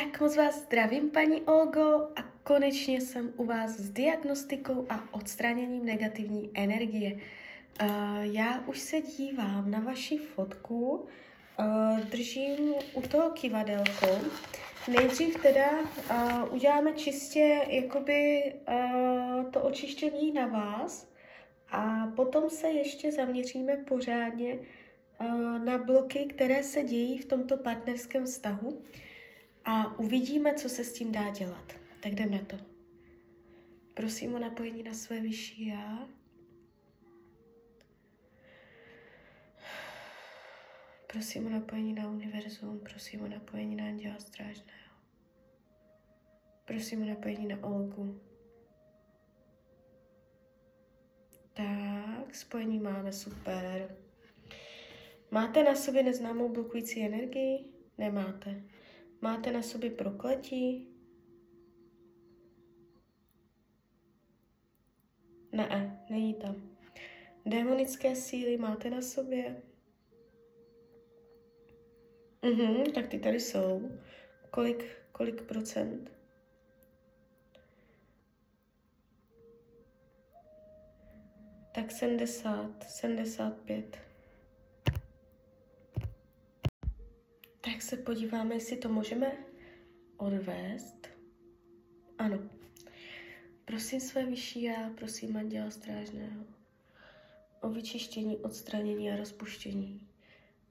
Tak moc vás zdravím, paní Olgo, a konečně jsem u vás s diagnostikou a odstraněním negativní energie. Uh, já už se dívám na vaši fotku, uh, držím u toho kivadelko. Nejdřív teda uh, uděláme čistě jakoby to očištění na vás a potom se ještě zaměříme pořádně na bloky, které se dějí v tomto partnerském vztahu a uvidíme, co se s tím dá dělat. Tak jdem na to. Prosím o napojení na své vyšší já. Prosím o napojení na univerzum, prosím o napojení na anděla strážného. Prosím o napojení na Olgu. Tak, spojení máme, super. Máte na sobě neznámou blokující energii? Nemáte. Máte na sobě prokletí? Ne, není tam. Démonické síly máte na sobě? Mhm, tak ty tady jsou. Kolik, kolik procent? Tak 70, 75. Tak se podíváme, jestli to můžeme odvést. Ano. Prosím své vyšší já, prosím Anděla Strážného o vyčištění, odstranění a rozpuštění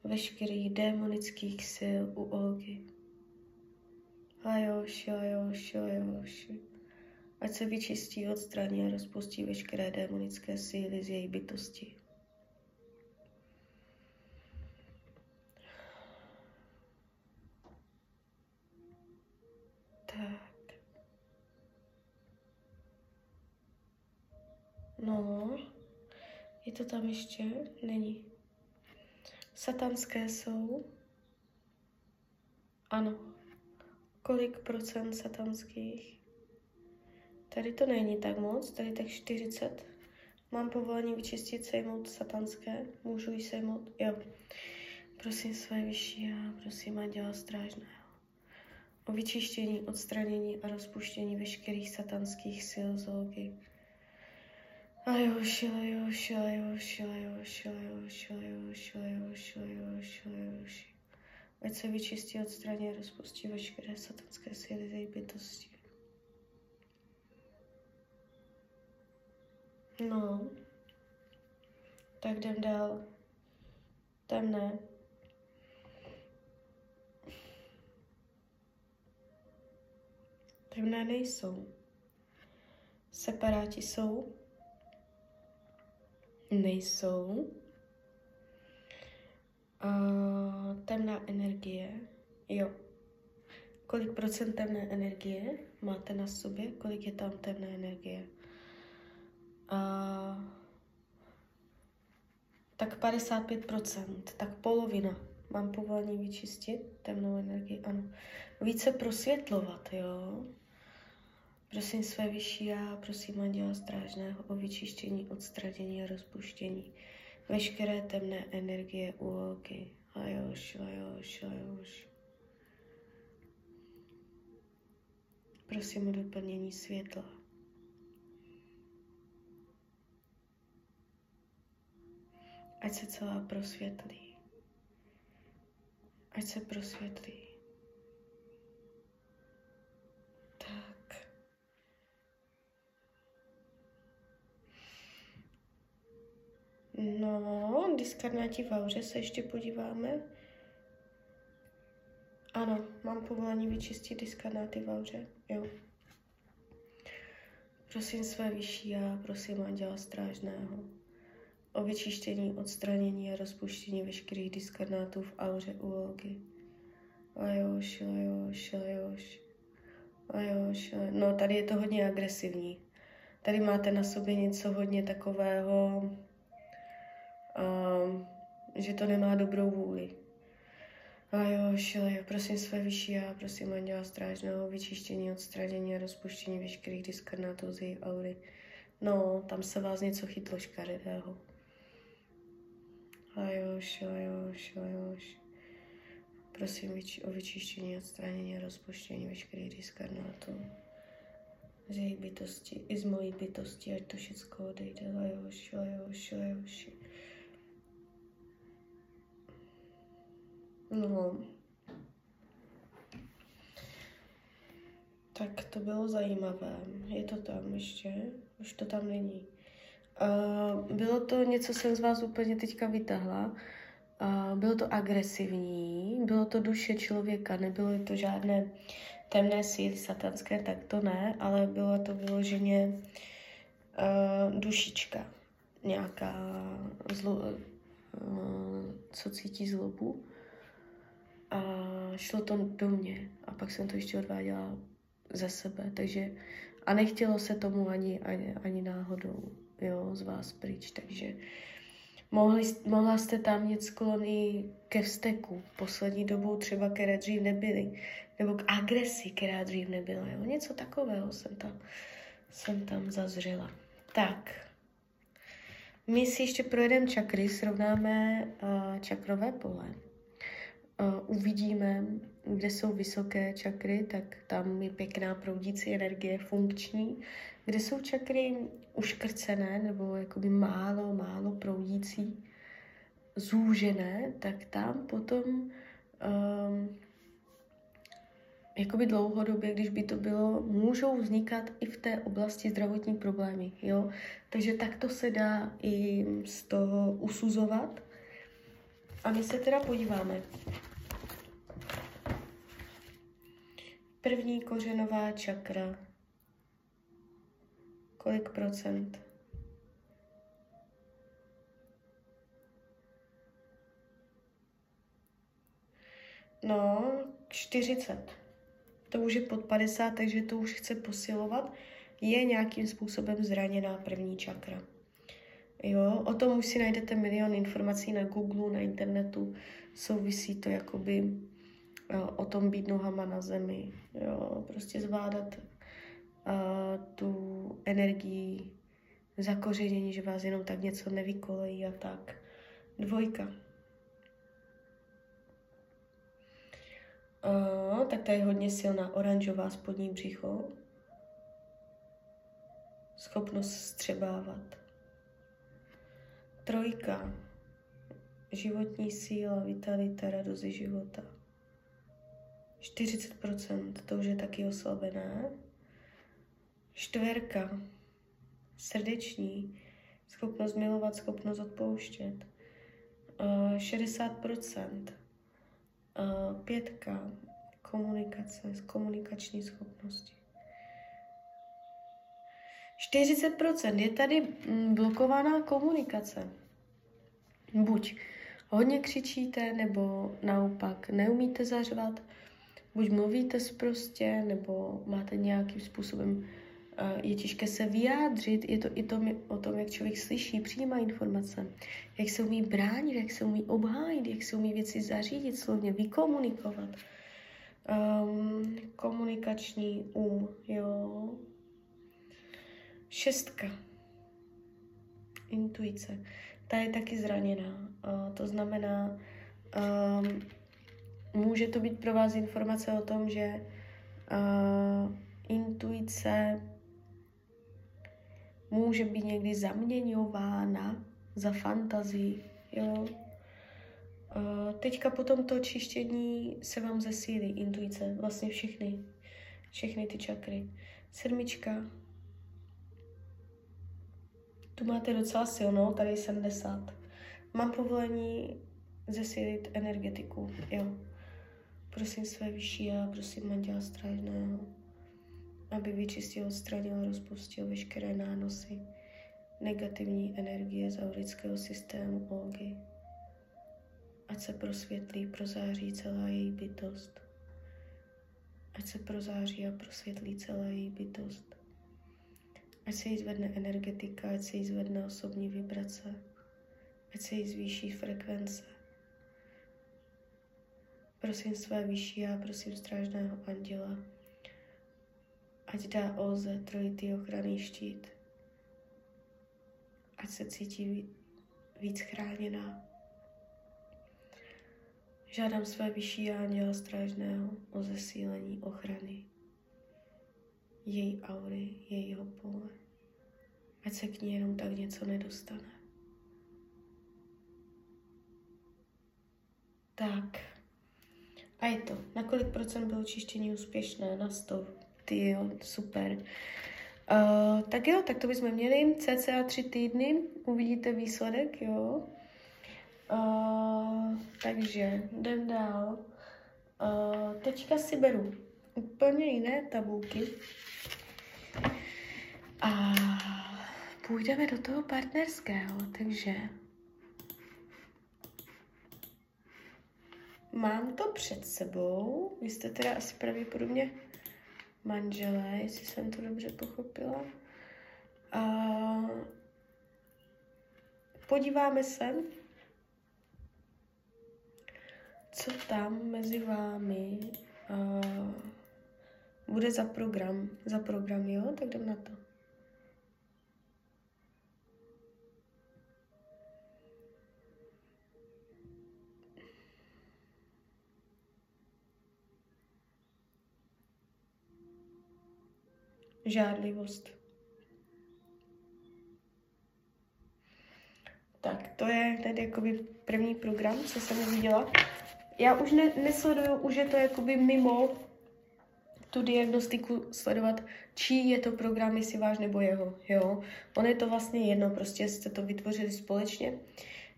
veškerých démonických sil u Olgy. Lajoši, lajoši, lajoši. Ať se vyčistí, odstraní a rozpustí veškeré démonické síly z její bytosti. To tam ještě? Není. Satanské jsou? Ano. Kolik procent satanských? Tady to není tak moc, tady tak 40. Mám povolení vyčistit, sejmout satanské? Můžu ji sejmout? Jo. Prosím své vyšší a prosím Anděla Strážného o vyčištění, odstranění a rozpuštění veškerých satanských sil zlogy. Lajoši, lajoši, lajoši, lajoši, lajoši, lajoši, lajoši, lajoši, lajoši. Ať se vyčistí, odstraní a rozpustí veškeré satanské síly její bytosti. No, tak jdem dál. Temné. Temné nejsou. Separáti jsou? Nejsou. A temná energie, jo. Kolik procent temné energie máte na sobě? Kolik je tam temné energie? A tak 55%, tak polovina. Mám povolení vyčistit temnou energii, ano. Více prosvětlovat, jo. Prosím své vyšší já, prosím Anděla Strážného o vyčištění, odstranění a rozpuštění veškeré temné energie u holky. Lajoš, lajoš, lajoš. Prosím o doplnění světla. Ať se celá prosvětlí. Ať se prosvětlí. No, diskarnáti v auře se ještě podíváme. Ano, mám povolení vyčistit diskarnáty v auře, jo. Prosím své vyšší já, prosím Anděla Strážného o vyčištění, odstranění a rozpuštění veškerých diskarnátů v auře u Olgy. Lajoš, lajoš, lajoš, lajoš, lajoš. No, tady je to hodně agresivní. Tady máte na sobě něco hodně takového, um, že to nemá dobrou vůli. A jo, šile, prosím své vyšší já, prosím Anděla Strážného, vyčištění, odstranění a rozpuštění veškerých diskarnátů z její aury. No, tam se vás něco chytlo škaredého. A jo, šile, jo, šile, jo, Prosím vyč- o vyčištění, odstranění a rozpuštění veškerých diskarnátů z jejich bytosti, i z mojí bytosti, ať to všechno odejde. Lajoši, lajoši, lajoši. No. Tak to bylo zajímavé. Je to tam ještě? Už to tam není. Uh, bylo to něco, jsem z vás úplně teďka vytahla. Uh, bylo to agresivní, bylo to duše člověka, nebylo to žádné temné síly satanské, tak to ne, ale bylo to vyloženě uh, dušička, nějaká zlo, uh, co cítí zlobu. A šlo to do mě. A pak jsem to ještě odváděla za sebe, takže a nechtělo se tomu ani, ani, ani náhodou jo, z vás pryč, takže mohli, mohla jste tam mít sklony ke vzteku, poslední dobou třeba, které dřív nebyly, nebo k agresi, která dřív nebyla, jo, něco takového jsem tam, jsem tam zazřela. Tak, my si ještě projedeme čakry, srovnáme uh, čakrové pole uvidíme, kde jsou vysoké čakry, tak tam je pěkná proudící energie funkční. Kde jsou čakry uškrcené nebo jakoby málo, málo proudící, zúžené, tak tam potom um, jakoby dlouhodobě, když by to bylo, můžou vznikat i v té oblasti zdravotní problémy, jo. Takže takto se dá i z toho usuzovat. A my se teda podíváme, První kořenová čakra. Kolik procent? No, 40. To už je pod 50, takže to už chce posilovat. Je nějakým způsobem zraněná první čakra. Jo, o tom už si najdete milion informací na Google, na internetu. Souvisí to jakoby o tom být nohama na zemi, jo, prostě zvládat uh, tu energii zakořenění, že vás jenom tak něco nevykolejí a tak. Dvojka. Uh, tak ta je hodně silná oranžová spodní břicho. Schopnost střebávat. Trojka. Životní síla, vitalita, radost života. 40%, to už je taky oslabené. Štverka, srdeční, schopnost milovat, schopnost odpouštět. Uh, 60%. Uh, pětka, komunikace, komunikační schopnosti. 40% je tady mm, blokovaná komunikace. Buď hodně křičíte, nebo naopak neumíte zařvat, buď mluvíte prostě, nebo máte nějakým způsobem, je těžké se vyjádřit, je to i to, o tom, jak člověk slyší, přijímá informace, jak se umí bránit, jak se umí obhájit, jak se umí věci zařídit, slovně vykomunikovat. Um, komunikační um, jo. Šestka. Intuice. Ta je taky zraněná. To znamená, um, může to být pro vás informace o tom, že uh, intuice může být někdy zaměňována za fantazii, jo. Uh, teďka po tomto čištění se vám zesílí intuice, vlastně všechny, všechny ty čakry. Sedmička. Tu máte docela silnou, tady 70. Mám povolení zesílit energetiku, jo. Prosím své vyšší já, prosím Anděla Strážného, aby vyčistil, odstranil a rozpustil veškeré nánosy negativní energie z aurického systému Olgy. Ať se prosvětlí, prozáří celá její bytost. Ať se prozáří a prosvětlí celá její bytost. Ať se jí zvedne energetika, ať se jí zvedne osobní vibrace, ať se jí zvýší frekvence, Prosím své vyšší a prosím strážného anděla, ať dá Olze trojitý ochranný štít, ať se cítí víc chráněná. Žádám své vyšší anděla strážného o zesílení ochrany její aury, jejího pole. Ať se k ní jenom tak něco nedostane. Tak. A je to. Na kolik procent bylo čištění úspěšné? Na 100. Ty jo, super. Uh, tak jo, tak to bychom měli cca tři týdny, uvidíte výsledek, jo. Uh, takže jdem dál. Uh, teďka si beru úplně jiné tabulky a půjdeme do toho partnerského, takže mám to před sebou. Vy jste teda asi pravděpodobně manželé, jestli jsem to dobře pochopila. A podíváme se, co tam mezi vámi bude za program. Za program, jo? Tak jdem na to. žádlivost. Tak, to je tady jakoby první program, co jsem uviděla. Já už ne, nesleduju, už je to jakoby mimo tu diagnostiku sledovat, čí je to program, jestli váš nebo jeho, jo. On je to vlastně jedno, prostě jste to vytvořili společně.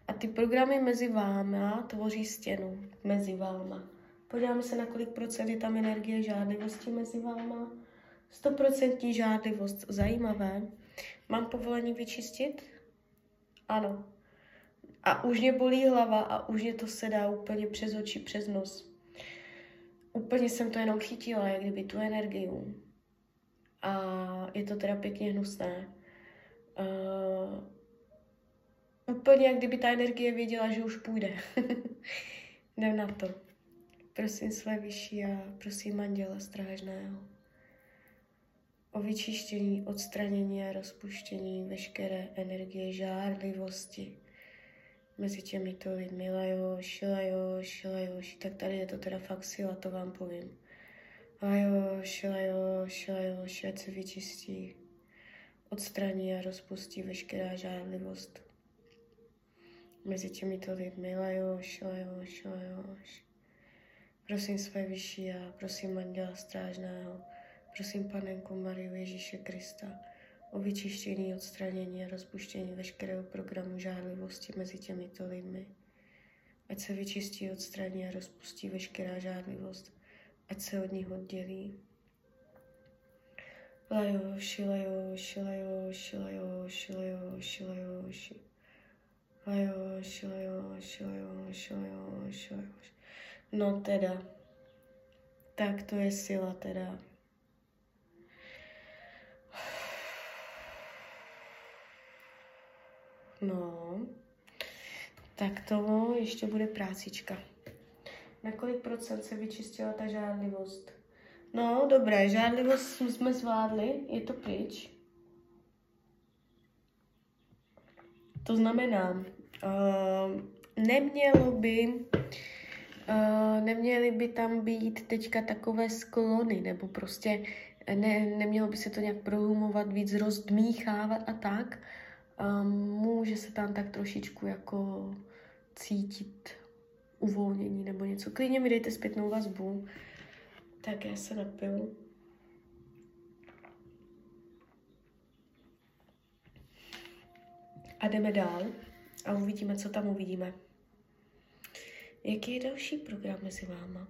A ty programy mezi váma tvoří stěnu mezi váma. Podíváme se, na kolik procent je tam energie žádlivosti mezi váma. 100% žádlivost. Zajímavé. Mám povolení vyčistit? Ano. A už mě bolí hlava a už mě to sedá úplně přes oči, přes nos. Úplně jsem to jenom chytila, jak kdyby tu energii. A je to teda pěkně hnusné. Uh, úplně jak kdyby ta energie věděla, že už půjde. Jdem na to. Prosím své vyšší a prosím manděla strážného o vyčištění, odstranění a rozpuštění veškeré energie žárlivosti mezi těmito lidmi. Lajoš, lajoš, lajoš. Tak tady je to teda fakt sila, to vám povím. Lajoš, lajoš, lajoš, ať se vyčistí, odstraní a rozpustí veškerá žárlivost mezi těmito lidmi. Lajoš, lajoš, lajoš. Prosím své vyšší a prosím manděla strážného, Prosím Panenku Mariu Ježíše Krista o vyčištění, odstranění a rozpuštění veškerého programu žádlivosti mezi těmito lidmi. Ať se vyčistí, odstraní a rozpustí veškerá žádlivost, ať se od nich oddělí. Lajoši, lajoši, lajoši, lajoši, lajoši, lajoši. Lajoši, lajoši, lajoši, lajoši, lajoši. No teda, tak to je sila teda. No, tak to ještě bude prácička. Na kolik procent se vyčistila ta žádlivost? No, dobré, žádlivost jsme zvládli, je to pryč. To znamená, uh, nemělo by, uh, neměly by tam být teďka takové sklony, nebo prostě ne, nemělo by se to nějak prohumovat, víc rozdmíchávat a tak, může se tam tak trošičku jako cítit uvolnění nebo něco. Klidně mi dejte zpětnou vazbu, tak já se napiju. A jdeme dál a uvidíme, co tam uvidíme. Jaký je další program mezi váma?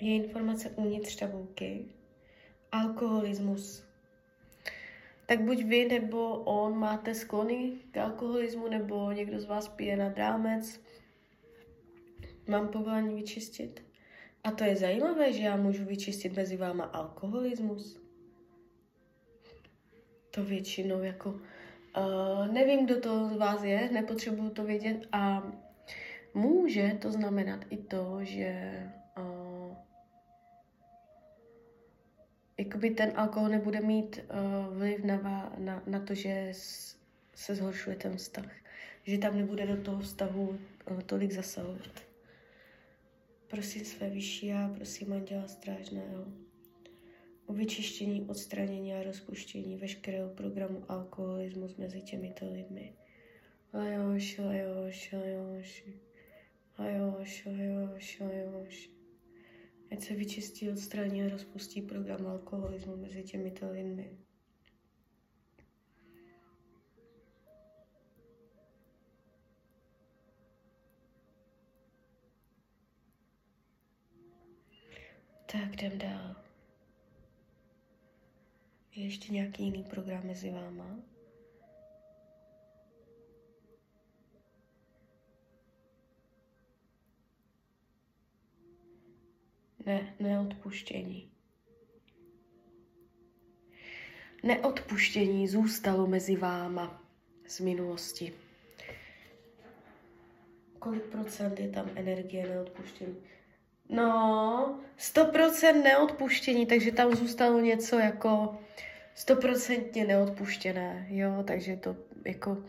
Je informace uvnitř tabulky. Alkoholismus. Tak buď vy nebo on máte sklony k alkoholismu, nebo někdo z vás pije na rámec. Mám povolení vyčistit. A to je zajímavé, že já můžu vyčistit mezi váma alkoholismus. To většinou jako... Uh, nevím, kdo to z vás je, nepotřebuju to vědět a může to znamenat i to, že jakoby ten alkohol nebude mít uh, vliv na, na, na to, že se zhoršuje ten vztah. Že tam nebude do toho vztahu uh, tolik zasahovat. Prosím své vyšší a prosím Anděla Strážného o vyčištění, odstranění a rozpuštění veškerého programu alkoholismus mezi těmito lidmi. Lajoš, lajoš, lajoš, lajoš, lajoš, lajoš. Ať se vyčistí, odstraní a rozpustí program alkoholismu mezi těmito lidmi. Tak jdem dál. Je ještě nějaký jiný program mezi váma? Ne, neodpuštění. Neodpuštění zůstalo mezi váma z minulosti. Kolik procent je tam energie neodpuštění? No, 100% neodpuštění, takže tam zůstalo něco jako stoprocentně neodpuštěné, jo, takže to jako,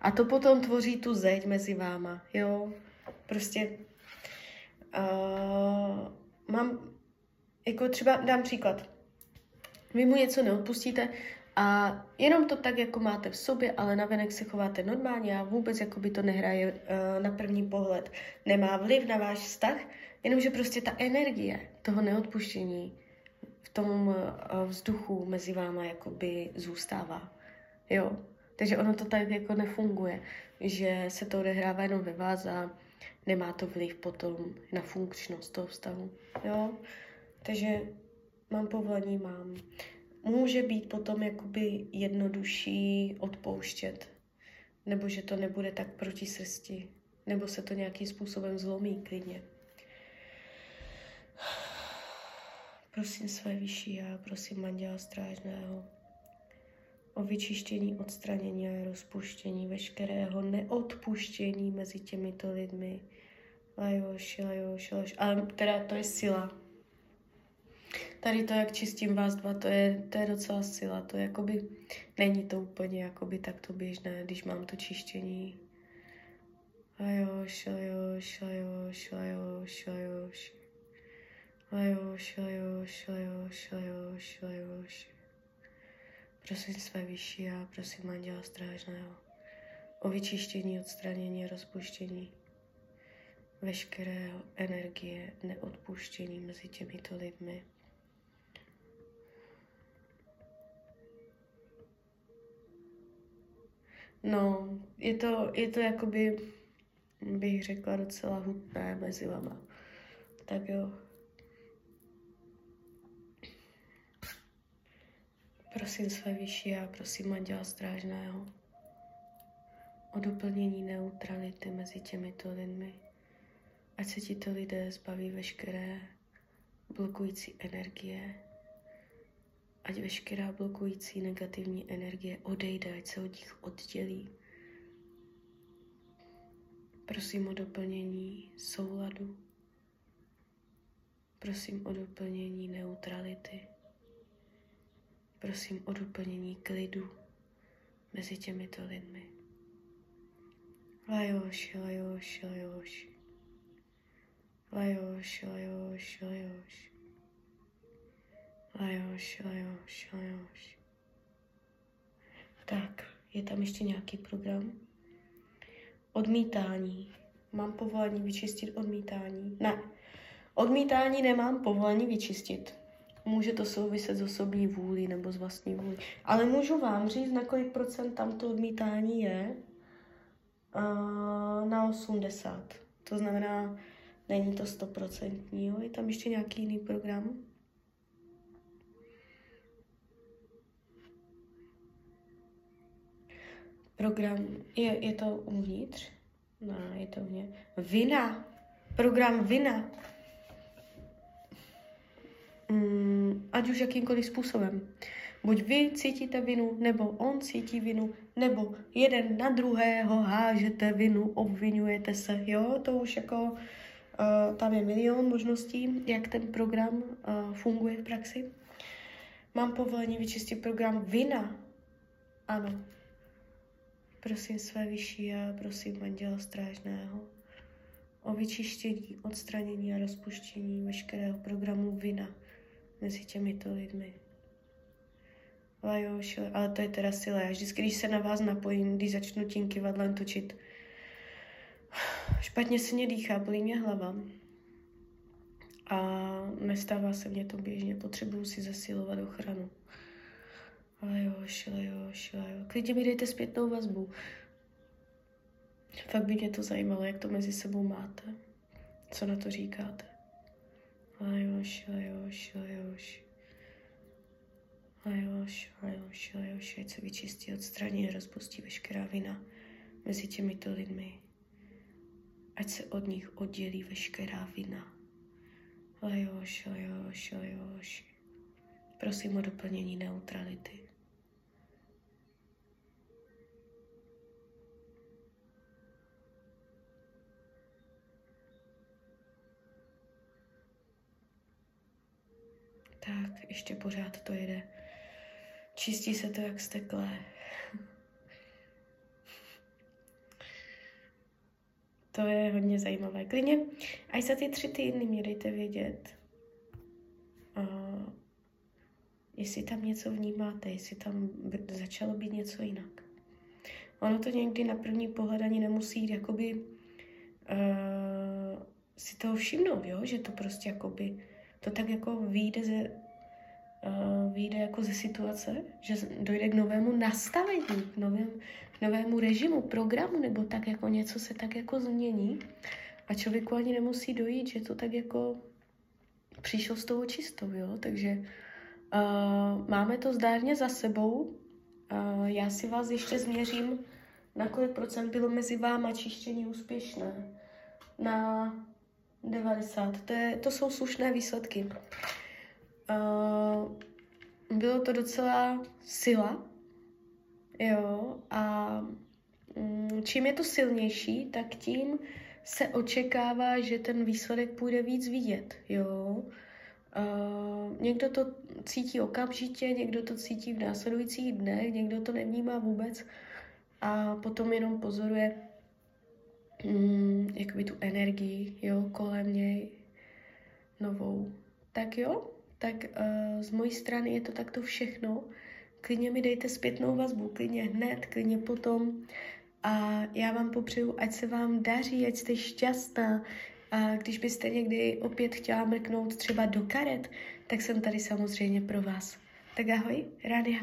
a to potom tvoří tu zeď mezi váma, jo, prostě uh, mám, jako třeba dám příklad, vy mu něco neodpustíte a jenom to tak, jako máte v sobě, ale navenek se chováte normálně a vůbec jako by to nehraje uh, na první pohled, nemá vliv na váš vztah, jenomže prostě ta energie toho neodpuštění v tom eh, vzduchu mezi váma jakoby zůstává. Jo. Takže ono to tak jako nefunguje, že se to odehrává jenom ve vás a nemá to vliv potom na funkčnost toho vztahu. Jo. Takže mám povolení, mám. Může být potom jakoby jednodušší odpouštět, nebo že to nebude tak proti srsti, nebo se to nějakým způsobem zlomí klidně. Prosím své vyšší já, prosím Anděla Strážného o vyčištění, odstranění a rozpuštění veškerého neodpuštění mezi těmito lidmi. Lajoš, lajoš, lajoš. Ale teda to je sila. Tady to, jak čistím vás dva, to je, to je docela sila. To je jakoby, není to úplně jakoby takto běžné, když mám to čištění. Lajoš, lajoš, lajoš, lajoš, lajoš. Lajoš, lajoš, lajoš, lajoš, lajoš. Prosím své vyšší a prosím Anděla Strážného o vyčištění, odstranění a rozpuštění veškerého energie neodpuštění mezi těmito lidmi. No, je to, je to jakoby, bych řekla, docela hutné mezi vama. Tak jo, Prosím své vyšší a prosím Anděla Strážného o doplnění neutrality mezi těmito lidmi. Ať se tito lidé zbaví veškeré blokující energie, ať veškerá blokující negativní energie odejde, ať se od nich oddělí. Prosím o doplnění souladu. Prosím o doplnění neutrality. Prosím o doplnění klidu mezi těmito lidmi. Lajoš, lajoš, lajoš. Lajoš, lajoš, lajoš. Lajoš, lajoš, lajoš. Tak, je tam ještě nějaký program? Odmítání. Mám povolení vyčistit odmítání? Ne. Odmítání nemám povolení vyčistit. Může to souviset s osobní vůli nebo s vlastní vůli. Ale můžu vám říct, na kolik procent tam to odmítání je? Uh, na 80. To znamená, není to 100%. Jo? Je tam ještě nějaký jiný program? Program, je, je to uvnitř? Ne, je to vně. Vina. Program vina ať už jakýmkoliv způsobem. Buď vy cítíte vinu, nebo on cítí vinu, nebo jeden na druhého hážete vinu, obvinujete se, jo, to už jako, uh, tam je milion možností, jak ten program uh, funguje v praxi. Mám povolení vyčistit program vina. Ano. Prosím své vyšší a prosím Anděla Strážného o vyčištění, odstranění a rozpuštění veškerého programu vina mezi těmito lidmi. Ale jo, šile, ale to je teda sila. Já vždycky, když se na vás napojím, když začnu tím kivadlem točit, špatně se mě dýchá, bolí mě hlava. A nestává se mně to běžně, potřebuju si zasilovat ochranu. Ale jo, šile, jo, šile, jo. Klidně mi dejte zpětnou vazbu. Fakt by mě to zajímalo, jak to mezi sebou máte. Co na to říkáte? Ať se vyčistí, odstraní a rozpustí veškerá vina mezi těmito lidmi. Ať se od nich oddělí veškerá vina. Ajoš, ajoš, ajoš. Prosím o doplnění neutrality. Tak, ještě pořád to jede. Čistí se to jak steklé. To je hodně zajímavé. Klidně, až za ty tři týdny mě dejte vědět, uh, jestli tam něco vnímáte, jestli tam začalo být něco jinak. Ono to někdy na první pohled ani nemusí jakoby uh, si toho všimnout, jo? že to prostě jakoby, to tak jako vyjde ze, uh, vyjde jako ze situace, že dojde k novému nastavení, k novém, k novému režimu, programu, nebo tak jako něco se tak jako změní. A člověku ani nemusí dojít, že to tak jako přišlo s tou čistou, jo, takže uh, máme to zdárně za sebou, uh, já si vás ještě změřím, na kolik procent bylo mezi váma čištění úspěšné. Na 90. To, je, to jsou slušné výsledky. Uh, bylo to docela sila, jo, a um, čím je to silnější, tak tím se očekává, že ten výsledek půjde víc vidět, jo. Uh, někdo to cítí okamžitě, někdo to cítí v následujících dnech, někdo to nevnímá vůbec a potom jenom pozoruje um, jakoby tu energii, jo, kolem něj novou. Tak jo, tak uh, z mojí strany je to takto všechno. Klidně mi dejte zpětnou vazbu, klidně hned, klidně potom. A já vám popřeju, ať se vám daří, ať jste šťastná. A když byste někdy opět chtěla mrknout třeba do karet, tak jsem tady samozřejmě pro vás. Tak ahoj, Rádia.